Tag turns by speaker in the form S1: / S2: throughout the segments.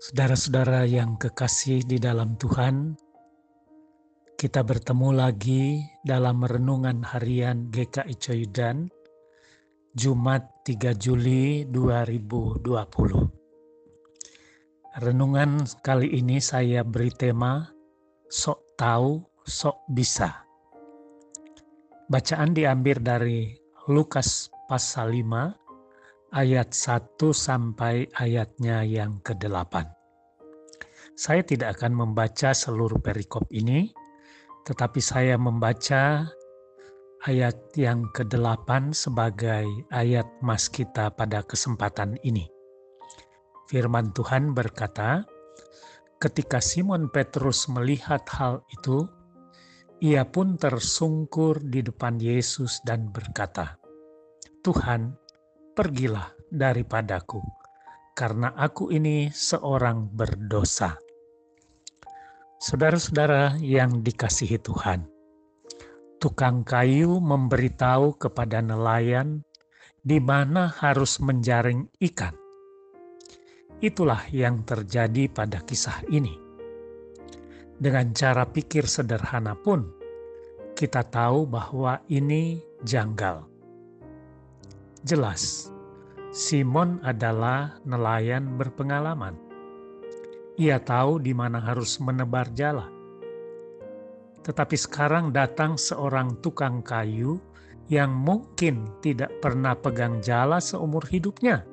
S1: Saudara-saudara yang kekasih di dalam Tuhan, kita bertemu lagi dalam renungan harian GKI Coyudan, Jumat 3 Juli 2020. Renungan kali ini saya beri tema Sok Tahu, Sok Bisa. Bacaan diambil dari Lukas pasal 5 ayat 1 sampai ayatnya yang ke-8. Saya tidak akan membaca seluruh perikop ini, tetapi saya membaca ayat yang ke-8 sebagai ayat mas kita pada kesempatan ini. Firman Tuhan berkata, ketika Simon Petrus melihat hal itu, ia pun tersungkur di depan Yesus dan berkata, Tuhan, pergilah daripadaku, karena aku ini seorang berdosa. Saudara-saudara yang dikasihi Tuhan, tukang kayu memberitahu kepada nelayan di mana harus menjaring ikan. Itulah yang terjadi pada kisah ini. Dengan cara pikir sederhana pun, kita tahu bahwa ini janggal Jelas, Simon adalah nelayan berpengalaman. Ia tahu di mana harus menebar jala. Tetapi sekarang datang seorang tukang kayu yang mungkin tidak pernah pegang jala seumur hidupnya.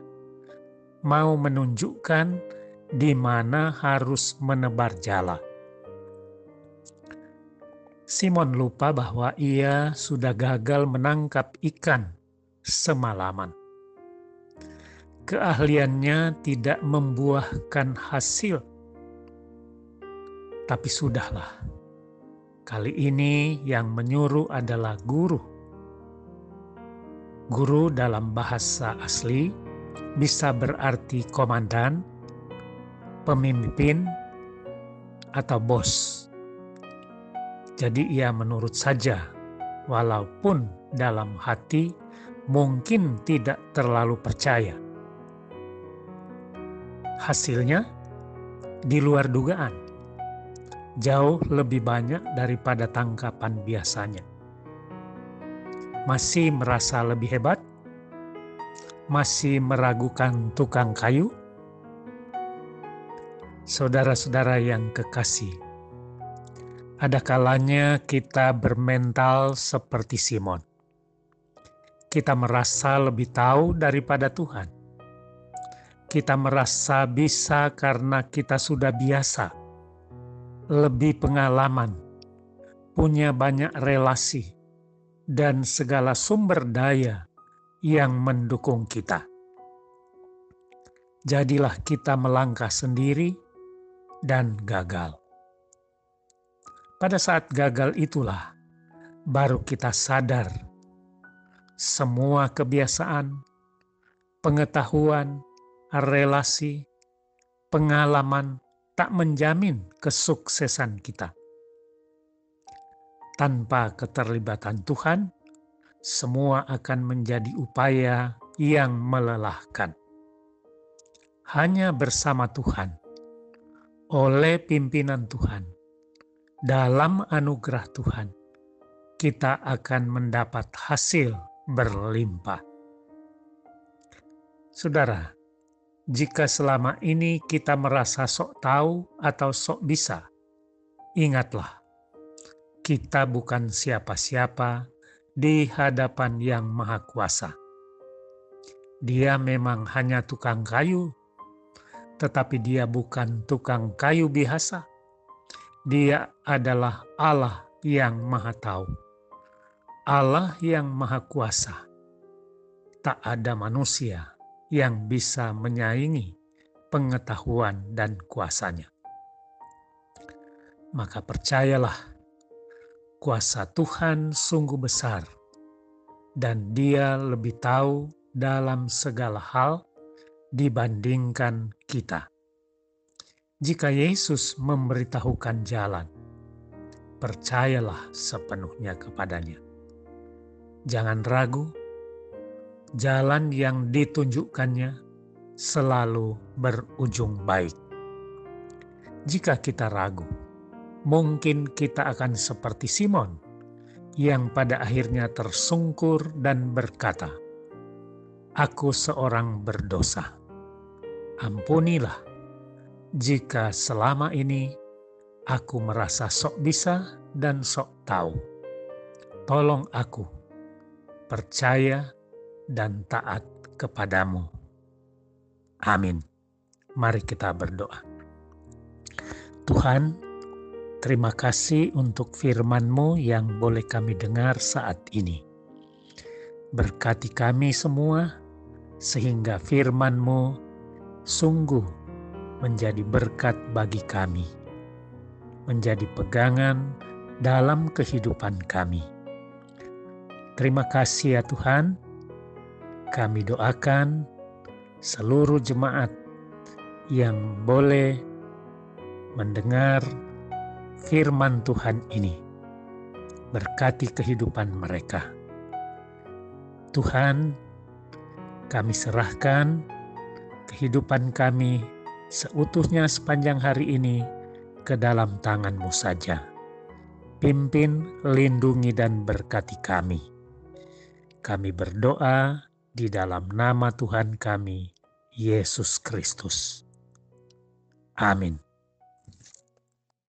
S1: Mau menunjukkan di mana harus menebar jala. Simon lupa bahwa ia sudah gagal menangkap ikan semalaman. Keahliannya tidak membuahkan hasil, tapi sudahlah. Kali ini yang menyuruh adalah guru. Guru dalam bahasa asli bisa berarti komandan, pemimpin, atau bos. Jadi ia menurut saja, walaupun dalam hati mungkin tidak terlalu percaya. Hasilnya di luar dugaan, jauh lebih banyak daripada tangkapan biasanya. Masih merasa lebih hebat? Masih meragukan tukang kayu? Saudara-saudara yang kekasih, ada kalanya kita bermental seperti Simon kita merasa lebih tahu daripada Tuhan. Kita merasa bisa karena kita sudah biasa, lebih pengalaman, punya banyak relasi, dan segala sumber daya yang mendukung kita. Jadilah kita melangkah sendiri dan gagal. Pada saat gagal itulah baru kita sadar semua kebiasaan, pengetahuan, relasi, pengalaman tak menjamin kesuksesan kita. Tanpa keterlibatan Tuhan, semua akan menjadi upaya yang melelahkan. Hanya bersama Tuhan, oleh pimpinan Tuhan, dalam anugerah Tuhan, kita akan mendapat hasil berlimpah. Saudara, jika selama ini kita merasa sok tahu atau sok bisa, ingatlah, kita bukan siapa-siapa di hadapan Yang Maha Kuasa. Dia memang hanya tukang kayu, tetapi dia bukan tukang kayu biasa. Dia adalah Allah yang Maha Tahu Allah yang Maha Kuasa. Tak ada manusia yang bisa menyaingi pengetahuan dan kuasanya. Maka percayalah, kuasa Tuhan sungguh besar, dan Dia lebih tahu dalam segala hal dibandingkan kita. Jika Yesus memberitahukan jalan, percayalah sepenuhnya kepadanya Jangan ragu, jalan yang ditunjukkannya selalu berujung baik. jika kita ragu, mungkin kita akan seperti Simon yang pada akhirnya tersungkur dan berkata, "Aku seorang berdosa. Ampunilah jika selama ini aku merasa sok bisa dan sok tahu. Tolong aku percaya dan taat kepadamu." Amin. Mari kita berdoa. Tuhan, terima kasih untuk firman-Mu yang boleh kami dengar saat ini. Berkati kami semua, sehingga firman-Mu sungguh menjadi berkat bagi kami, menjadi pegangan dalam kehidupan kami. Terima kasih ya Tuhan, kami doakan seluruh jemaat yang boleh mendengar firman Tuhan ini. Berkati kehidupan mereka. Tuhan, kami serahkan kehidupan kami seutuhnya sepanjang hari ini ke dalam tangan-Mu saja. Pimpin, lindungi, dan berkati kami. Kami berdoa di dalam nama Tuhan kami, Yesus Kristus. Amin.